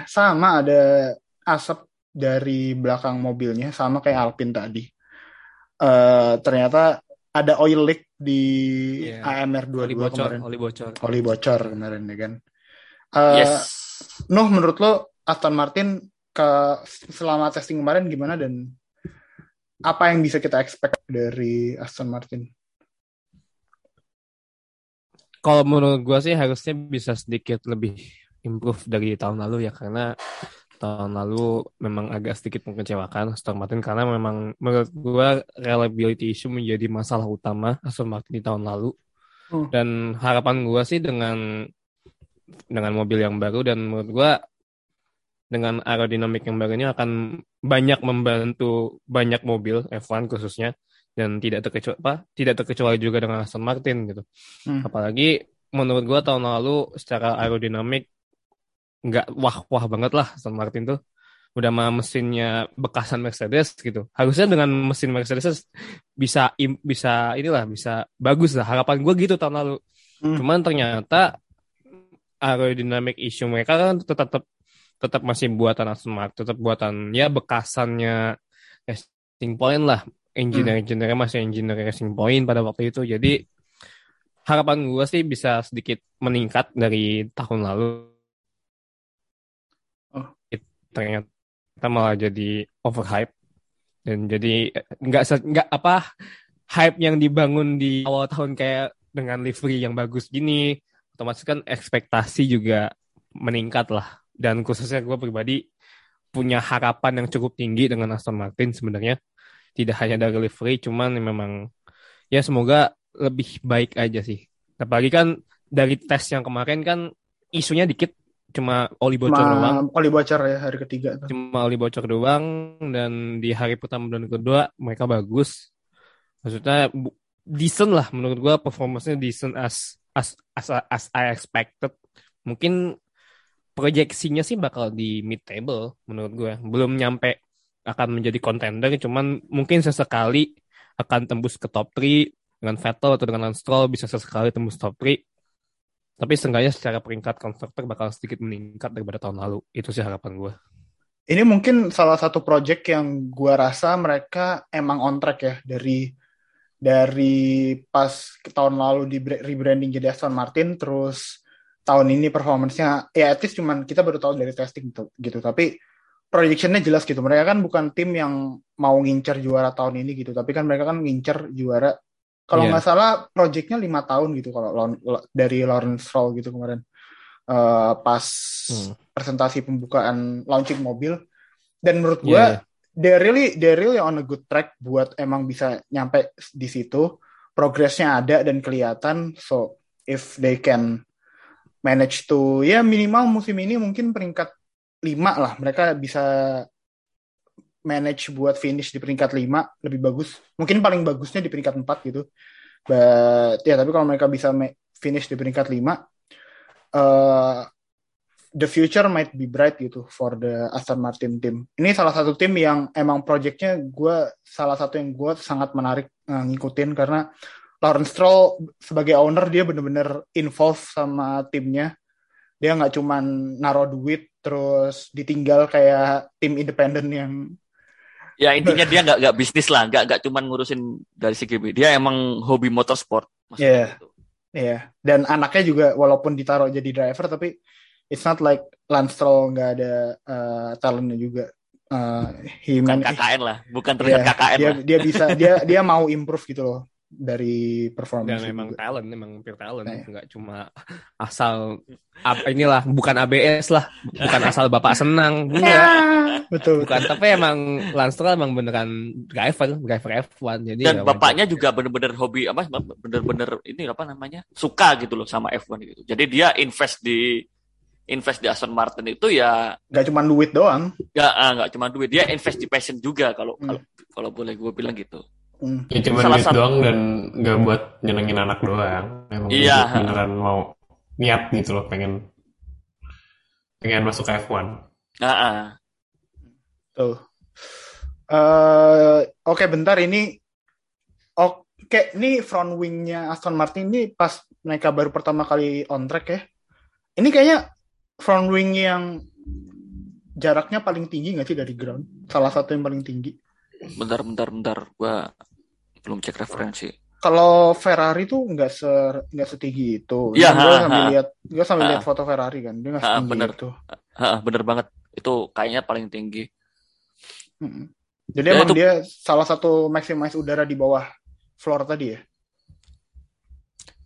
sama ada asap dari belakang mobilnya sama kayak Alpine tadi Eh, ternyata ada oil leak di Iya. AMR oli 22 bocor kemarin oli bocor oli bocor kemarin ya kan Eh, Yes. Nuh menurut lo Aston Martin ke selama testing kemarin gimana dan apa yang bisa kita expect dari Aston Martin? kalau menurut gua sih harusnya bisa sedikit lebih improve dari tahun lalu ya karena tahun lalu memang agak sedikit mengecewakan Aston Martin karena memang menurut gua reliability issue menjadi masalah utama Aston Martin di tahun lalu Hmm. dan harapan gua sih dengan dengan mobil yang baru dan menurut gua dengan aerodinamik yang baru ini akan banyak membantu banyak mobil F1 khususnya dan tidak terkecuali apa tidak terkecuali juga dengan Aston Martin gitu Hmm. apalagi menurut gua tahun lalu secara aerodinamik nggak wah-wah banget lah Aston Martin tuh. Udah mah mesinnya bekasan Mercedes gitu. Harusnya dengan mesin Mercedes bisa im- bisa inilah bisa bagus lah. Harapan gua gitu tahun lalu. Hmm. cuman ternyata aerodinamik issue mereka kan tetap tetap tetap masih buatan Aston Martin tetap buatan ya bekasannya racing point lah. Engineer engineer masih engineer racing point pada waktu itu. Jadi harapan gue sih bisa sedikit meningkat dari tahun lalu. Ternyata malah jadi overhype. Dan jadi eh, nggak nggak apa hype yang dibangun di awal tahun kayak dengan livery yang bagus gini otomatis kan ekspektasi juga meningkat lah. Dan khususnya gue pribadi punya harapan yang cukup tinggi dengan Aston Martin sebenarnya. Tidak hanya dari livery cuman memang ya semoga lebih baik aja sih. Apalagi kan dari tes yang kemarin kan isunya dikit cuma oli bocor doang. Cuma oli bocor ya hari ketiga tuh. cuma oli bocor doang dan di hari pertama dan kedua mereka bagus. Maksudnya decent lah menurut gua performance-nya decent as as as as I expected. Mungkin proyeksinya sih bakal di mid table menurut gue belum nyampe akan menjadi contender cuman mungkin sesekali akan tembus ke top 3 dengan Vettel atau dengan Lance Stroll bisa sesekali tembus top 3 tapi seenggaknya secara peringkat konstruktor bakal sedikit meningkat daripada tahun lalu. Itu sih harapan gue Ini mungkin salah satu project yang gua rasa mereka emang on track ya. Dari dari pas tahun lalu di rebranding jadi Aston Martin terus tahun ini performance-nya ya at least cuman kita baru tahu dari testing tuh, gitu. Tapi projection-nya jelas gitu. Mereka kan bukan tim yang mau ngincer juara tahun ini gitu. Tapi kan mereka kan ngincer juara kalau Iya. nggak salah project-nya lima tahun gitu kalau dari Lawrence Stroll gitu kemarin Eh, pas Hmm. presentasi pembukaan launching mobil dan menurut Iya, gua iya. they really they really on a good track buat emang bisa nyampe di situ progresnya ada dan kelihatan so if they can manage to ya minimal musim ini mungkin peringkat lima lah mereka bisa manage buat finish di peringkat 5 lebih bagus. Mungkin paling bagusnya di peringkat 4 gitu. But ya tapi kalau mereka bisa finish di peringkat 5 uh, the future might be bright gitu for the Aston Martin team. Ini salah satu tim yang emang projectnya gue salah satu yang gue sangat menarik uh, ngikutin karena Lawrence Stroll sebagai owner dia bener-bener involve sama timnya. Dia nggak cuman naro duit terus ditinggal kayak tim independen yang Ya intinya dia nggak nggak bisnis lah, nggak nggak cuman ngurusin dari segi dia emang hobi motorsport. Iya. gitu. Iya, dan anaknya juga walaupun ditaruh jadi driver tapi it's not like Lance Stroll nggak ada uh, talentnya juga. Uh, he Bukan man- KKN lah, bukan terlihat Iya, KKN dia lah. dia bisa dia dia mau improve gitu loh dari dan performance memang juga. talent memang pure talent Iya. nggak cuma asal ab- inilah bukan ABS lah bukan asal bapak senang enggak betul bukan tapi emang Lance Stroll emang beneran driver driver F1 jadi Dan ya wajar. bapaknya juga bener-bener hobi apa bener-bener ini apa namanya suka gitu loh sama F1 gitu. Jadi dia invest di invest di Aston Martin itu ya nggak cuma duit doang nggak ah, nggak cuma duit dia invest di passion juga kalau Hmm. kalau kalau boleh gue bilang gitu. Hmm. Ya cuma Salah duit satu- doang dan nggak buat nyenengin anak doang. Emang Iya. beneran mau niat gitu loh pengen pengen masuk ke F1. Nah, ah. tuh Eh, oke bentar ini oke ini front wingnya Aston Martin ini pas mereka baru pertama kali on track ya ini kayaknya front wing yang jaraknya paling tinggi nggak sih dari ground salah satu yang paling tinggi bentar bentar bentar gua belum cek referensi. kalau Ferrari tuh nggak se nggak setinggi itu. Iya, gue ha, sambil ha. lihat gue sambil Ha. lihat foto Ferrari kan dia nggak Ha, setinggi bener. itu. Ah, bener banget itu kayaknya paling tinggi. Mm-mm. Jadi Ya, emang itu- dia salah satu maximize udara di bawah floor tadi ya.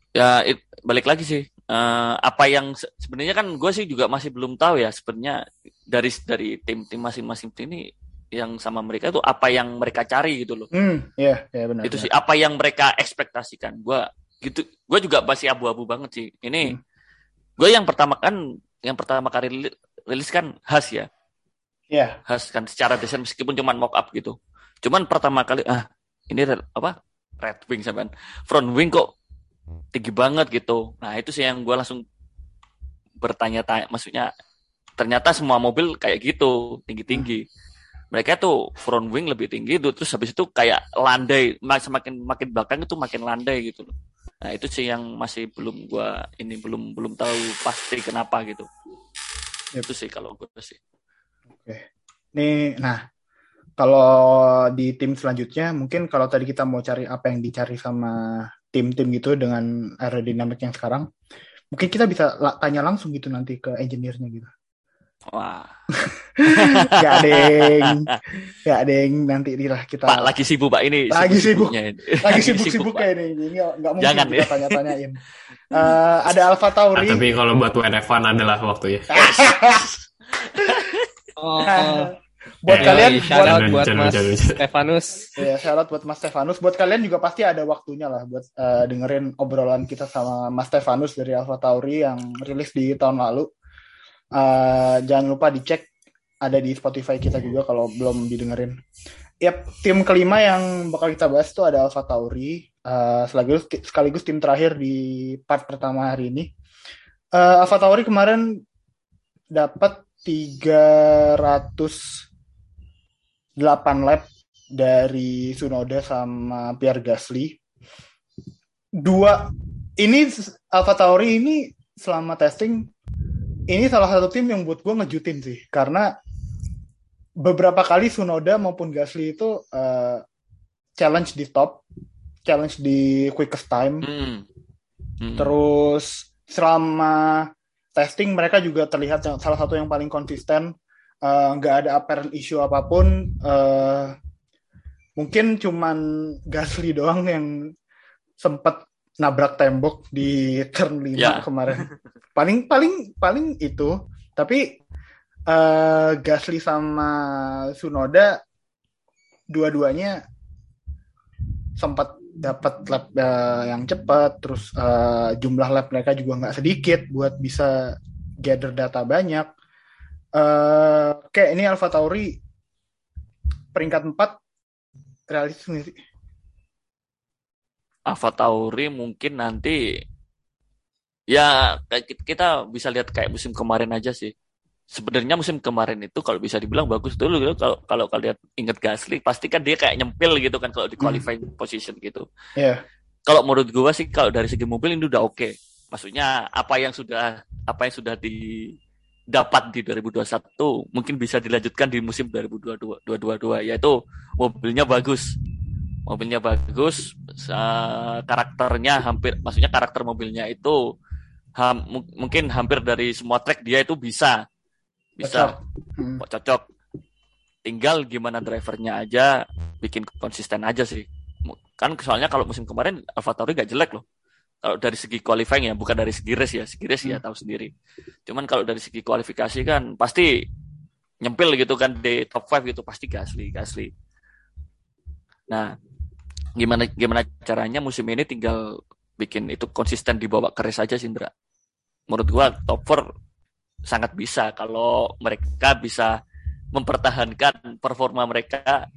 Ya it- balik lagi sih. Eh, apa yang se- sebenarnya kan gue sih juga masih belum tahu ya sebenarnya dari dari tim-tim masing-masing tim ini yang sama mereka itu apa yang mereka cari gitu loh. Hmm, ya, ya benar. itu benar. sih apa yang mereka ekspektasikan. Gue gitu gue juga masih abu-abu banget sih. Ini Hmm. gue yang pertama kan yang pertama kali rili- rilis kan khas ya? Ya, khas kan secara desain meskipun cuma mock up gitu. Cuman pertama kali ah ini red- apa? Red wing sampean front wing kok tinggi banget gitu. Nah itu sih yang gue langsung bertanya-tanya maksudnya ternyata semua mobil kayak gitu tinggi-tinggi mereka tuh front wing lebih tinggi itu terus habis itu kayak landai. Mak- semakin makin belakang itu makin landai gitu loh. Nah itu sih yang masih belum gua ini belum belum tahu pasti kenapa gitu. Yep. itu sih kalau gue sih. Nih, nah kalau di tim selanjutnya mungkin kalau tadi kita mau cari apa yang dicari sama tim-tim gitu dengan aerodinamik yang sekarang, mungkin kita bisa la- tanya langsung gitu nanti ke engineer-nya gitu. Wah Gak ada yang, gak ada yang nanti lah kita pak lagi sibuk pak ini Lagi sibuk. ini. lagi sibuk-sibuk kayak ini, ini nggak mungkin Jangan, kita ya. tanya-tanyain. Eh, ada Alfa Tauri, tapi kalau buat WNF1 adalah waktunya. oh, buat Ya, kalian, iya, shout buat out buat jangan, Mas. Stefanus Ya, syarat buat Mas Stefanus. Buat kalian juga pasti ada waktunya lah buat eh, dengerin obrolan kita sama Mas Stefanus dari Alpha Tauri yang rilis di tahun lalu. Eh, jangan lupa dicek ada di Spotify kita juga kalau belum didengerin. Yap, tim kelima yang bakal kita bahas itu ada Alpha Tauri. eh, sekaligus, tim terakhir di part pertama hari ini. Eh, Alpha Tauri kemarin dapat 308 lap dari Sunoda sama Pierre Gasly. Dua ini Alfa Tauri ini selama testing ini salah satu tim yang buat gue ngejutin sih karena beberapa kali Sunoda maupun Gasly itu eh, challenge di top, challenge di quickest time. Hmm. Hmm. Terus selama testing mereka juga terlihat yang salah satu yang paling konsisten, Eh, nggak ada apparent issue apa pun. Eh, mungkin cuman Gasly doang yang sempat nabrak tembok di turn 5 Ya. kemarin. paling paling paling itu. Tapi eh, Gasly sama Sunoda dua-duanya sempat dapat lap eh, yang cepat terus eh, jumlah lap mereka juga nggak sedikit buat bisa gather data banyak eh kayak ini Alfa Tauri peringkat 4 realistis sih? Alfa Tauri mungkin nanti ya kita bisa lihat kayak musim kemarin aja sih. Sebenarnya musim kemarin itu kalau bisa dibilang bagus dulu gitu. Kalau kalau kalian ingat Gasly pasti kan dia kayak nyempil gitu kan kalau di qualifying position gitu. Iya. Kalau menurut gua sih kalau dari segi mobil ini udah oke. Maksudnya apa yang sudah apa yang sudah didapat di 2021 mungkin bisa dilanjutkan di musim 2022 2022 yaitu mobilnya bagus. Mobilnya bagus, sa- karakternya hampir maksudnya karakter mobilnya itu ham- mu- mungkin hampir dari semua track dia itu bisa bisa Hmm. kok cocok. Tinggal gimana drivernya aja, bikin konsisten aja sih. Kan soalnya kalau musim kemarin AlphaTauri gak jelek loh. Kalau dari segi qualifying ya, bukan dari segi race ya. Segi race ya tahu sendiri. Cuman kalau dari segi kualifikasi kan pasti nyempil gitu kan di top 5 gitu pasti Gasly, Gasly. Nah, gimana gimana caranya musim ini tinggal bikin itu konsisten dibawa ke race aja sih Indra. Menurut gua top 4 sangat bisa kalau mereka bisa mempertahankan performa mereka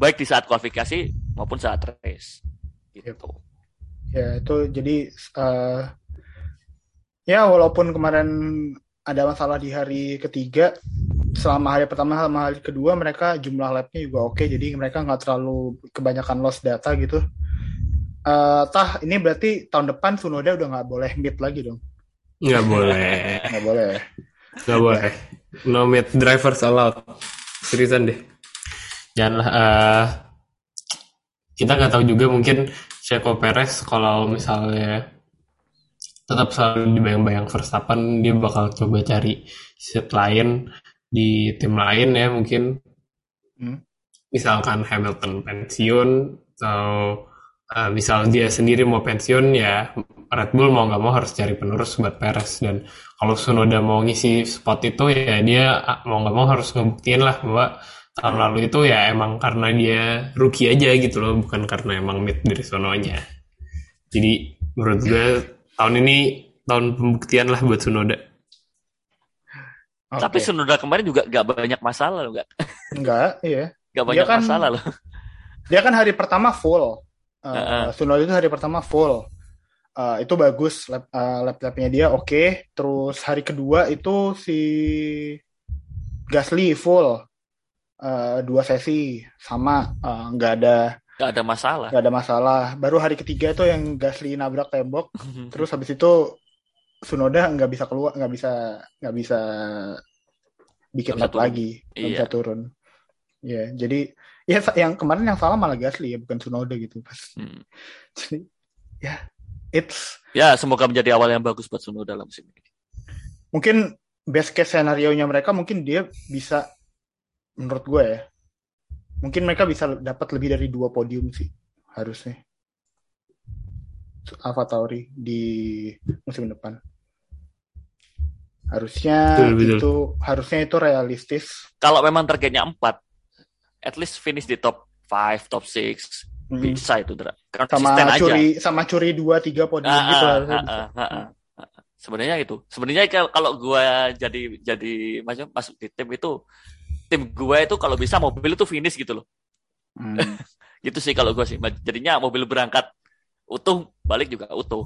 baik di saat kualifikasi maupun saat race. Gitu. Ya itu jadi eh, ya walaupun kemarin ada masalah di hari ketiga, selama hari pertama sama hari kedua mereka jumlah labnya juga oke, jadi mereka nggak terlalu kebanyakan lost data gitu. Eh, tah ini berarti tahun depan Sunoda udah nggak boleh mid lagi dong? Nggak boleh. Nggak boleh. Nggak boleh. No mid drivers allowed. Seriusan deh. Janganlah. eh, kita nggak tahu juga mungkin Checo Perez kalau misalnya tetap selalu dibayang-bayang Verstappen dia bakal coba cari seat lain di tim lain ya mungkin. Hmm. misalkan Hamilton pensiun atau eh, misal dia sendiri mau pensiun ya Red Bull mau nggak mau harus cari penerus buat Perez. Dan kalau Sunoda mau ngisi spot itu ya dia ah, mau nggak mau harus ngebuktiin lah bahwa tahun lalu itu ya emang karena dia rookie aja gitu loh bukan karena emang mid dari sononya jadi menurut gue tahun ini tahun pembuktian lah buat Sunoda Oke. Tapi Sunoda kemarin juga gak banyak masalah loh, gak, Enggak, iya. gak banyak kan- masalah loh. Dia kan hari pertama full. Uh, Heeh. Tsunoda itu hari pertama full. Uh, itu bagus lap, uh, dia oke. Terus hari kedua itu si Gasly full. Uh, dua sesi sama uh, nggak ada Gak ada masalah. nggak ada masalah. Baru hari ketiga itu yang Gasly nabrak tembok. Terus habis itu Tsunoda nggak bisa keluar, nggak bisa nggak bisa bikin lap turun. lagi, nggak Iya. bisa turun. Ya, jadi ya yang kemarin yang salah malah Gasly ya, bukan Tsunoda gitu. Pas. Hmm. Jadi ya, it's Ya, semoga menjadi awal yang bagus buat Sunoda dalam musim ini. mungkin best case scenario nya mereka mungkin dia bisa menurut gue ya. Mungkin mereka bisa dapat lebih dari dua podium sih harusnya. Alfa Tauri di musim depan. Harusnya Betul, betul. itu harusnya itu realistis. Kalau memang targetnya 4, at least finish di top 5, top 6. Hmm. Bisa itu, Dra. Sama Konsisten aja. curi sama curi dua tiga podium Ah, gitu ah, harusnya ah, bisa. ah, ah, ah, ah. Sebenarnya itu. Sebenarnya kalau- kalau gua jadi jadi macam masuk di tim itu tim gua itu kalau bisa mobil itu finish gitu loh. Hmm. Gitu sih kalau gua sih. Jadinya mobil berangkat utuh, balik juga utuh.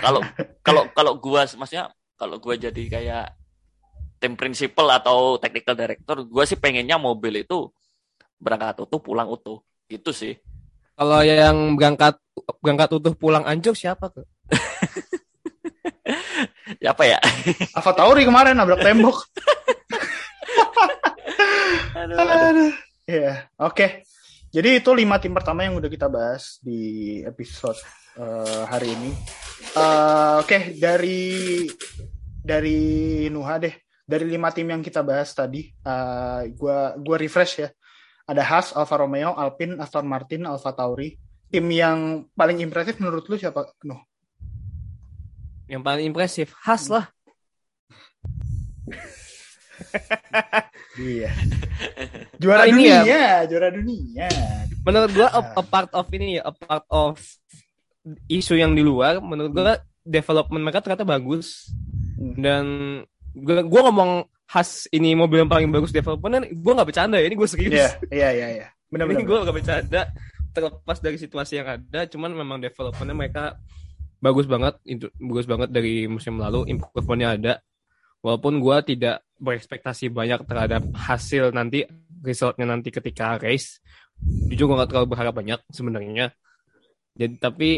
Kalau kalau kalau gua maksudnya kalau gua jadi kayak tim principal atau technical director, gua sih pengennya mobil itu berangkat utuh, pulang utuh. Gitu sih. Kalau yang berangkat berangkat utuh pulang anjur siapa tuh? Ya apa ya? Alfa Tauri kemarin nabrak tembok. Aduh, aduh. Aduh. Iya, oke. Jadi itu lima tim pertama yang udah kita bahas di episode eh, hari ini. Eh, oke, dari dari Nuha deh. Dari lima tim yang kita bahas tadi, eh, gua gua refresh ya. Ada Haas, Alfa Romeo, Alpine, Aston Martin, Alfa Tauri. Tim yang paling impresif menurut lu siapa? Nuh. Yang paling impresif, khas lah. Iya. Juara Oh, ini dunia, ya. juara dunia. Menurut gua a, a part of ini ya, a part of isu yang di luar, menurut gua development mereka ternyata bagus. Hmm. Dan gua, gua ngomong khas ini mobil yang paling bagus development gue nggak bercanda ya ini gue serius Iya, iya, iya, iya. ini Benar-benar. gue gak bercanda terlepas dari situasi yang ada cuman memang developmentnya mereka bagus banget itu bagus banget dari musim lalu improvementnya ada walaupun gue tidak berekspektasi banyak terhadap hasil nanti resultnya nanti ketika race. Jujur gue gak terlalu berharap banyak sebenarnya. Jadi tapi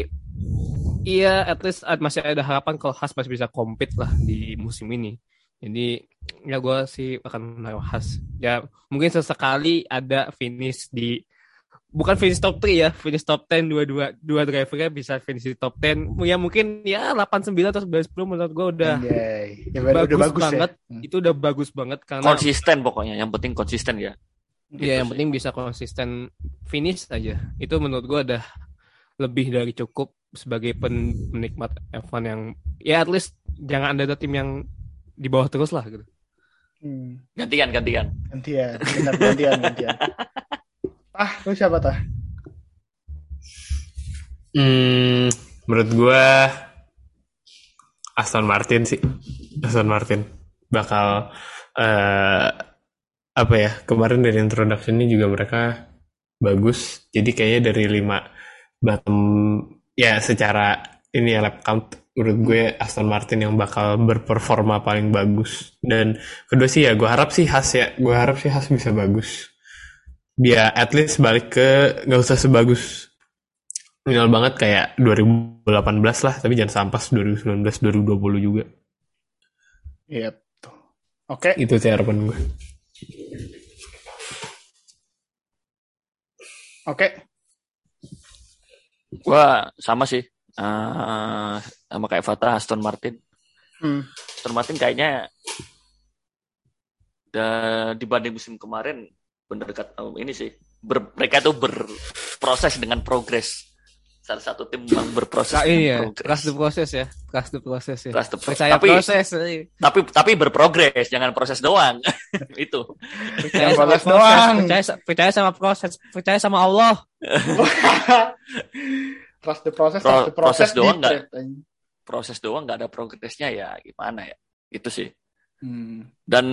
iya at least ad- masih ada harapan kalau Haas masih bisa compete lah di musim ini. Jadi ya gue sih akan menaruh Haas. Ya mungkin sesekali ada finish di bukan finish top 3 ya finish top 10 dua dua dua drivernya bisa finish di top 10 ya mungkin ya 8 9 atau 11 10 menurut gue udah Anjay. Ya, udah bagus, bagus banget. Ya. Itu udah bagus banget karena Konsisten pokoknya, yang penting konsisten ya. Gitu ya yang sih. penting bisa konsisten finish aja itu menurut gue udah lebih dari cukup sebagai pen- penikmat F1 yang ya at least jangan ada tim yang di bawah terus lah gitu Hmm. Gantian, gantian. Gantian, benar gantian, gantian. Ah, lu siapa tah? Hmm, menurut gua Aston Martin sih. Aston Martin bakal eh apa ya? Kemarin dari introduction ini juga mereka bagus. Jadi kayaknya dari lima bottom ya secara ini ya lap count menurut gue Aston Martin yang bakal berperforma paling bagus dan kedua sih ya gue harap sih Haas ya gue harap sih Haas bisa bagus dia at least balik ke nggak usah sebagus minimal banget kayak 2018 lah tapi jangan sampai 2019 2020 juga Iya, tuh. Oke, itu sih harapan gue oke. Gua sama sih. Eh, sama kayak Fata, Aston Martin. Hmm. Aston Martin kayaknya da- dibanding musim kemarin bener dekat oh, ini sih. Ber- mereka tuh berproses dengan progres. Salah satu tim yang berproses Nah, ya progres. trust the process ya trust the process ya Trust the pro- percaya tapi, proses eh. tapi tapi berprogres, jangan proses doang. Itu. percaya sama proses doang. percaya percaya sama proses percaya sama Allah trust the process, Pro- trust the process proses doang di nggak? Proses doang nggak ada progresnya ya gimana ya? Itu sih. Hmm. dan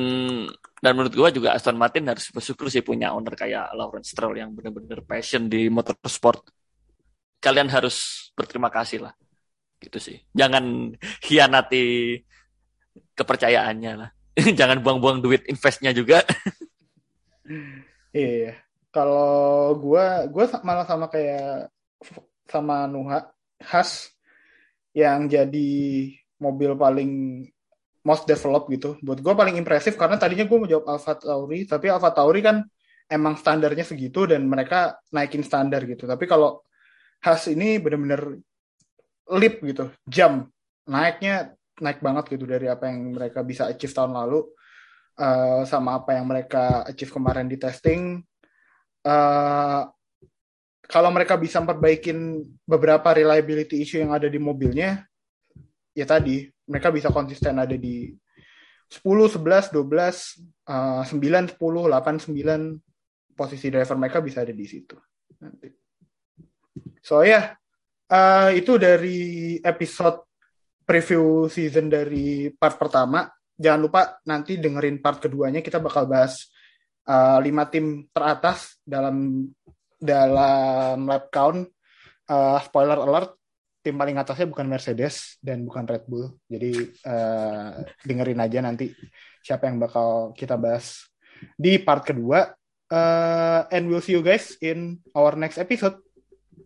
dan menurut gua juga Aston Martin harus bersyukur sih punya owner kayak Lawrence Stroll yang benar-benar passion di motorsport. Kalian harus berterima kasih lah. Gitu sih. Jangan hianati kepercayaannya lah. Jangan buang-buang duit investnya juga. Iya. Kalau gua gua sa- malah sama kayak sama Nuha Has yang jadi mobil paling most developed gitu. Buat gua paling impresif karena tadinya gua mau jawab Alfa Tauri, tapi Alfa Tauri kan emang standarnya segitu dan mereka naikin standar gitu. Tapi kalau Has ini bener-bener leap gitu, jump. Naiknya naik banget gitu dari apa yang mereka bisa achieve tahun lalu eh, sama apa yang mereka achieve kemarin di testing. Eh, kalau mereka bisa memperbaikin beberapa reliability issue yang ada di mobilnya, ya tadi mereka bisa konsisten ada di 10, 11, 12, eh, 9, 10, 8, 9 posisi driver mereka bisa ada di situ. Nanti. So ya, eh, itu dari episode preview season dari part pertama. Jangan lupa nanti dengerin part keduanya kita bakal bahas uh, lima tim teratas dalam dalam lap count. Uh, spoiler alert, tim paling atasnya bukan Mercedes dan bukan Red Bull. Jadi uh, dengerin aja nanti siapa yang bakal kita bahas di part kedua. Uh, and we'll see you guys in our next episode.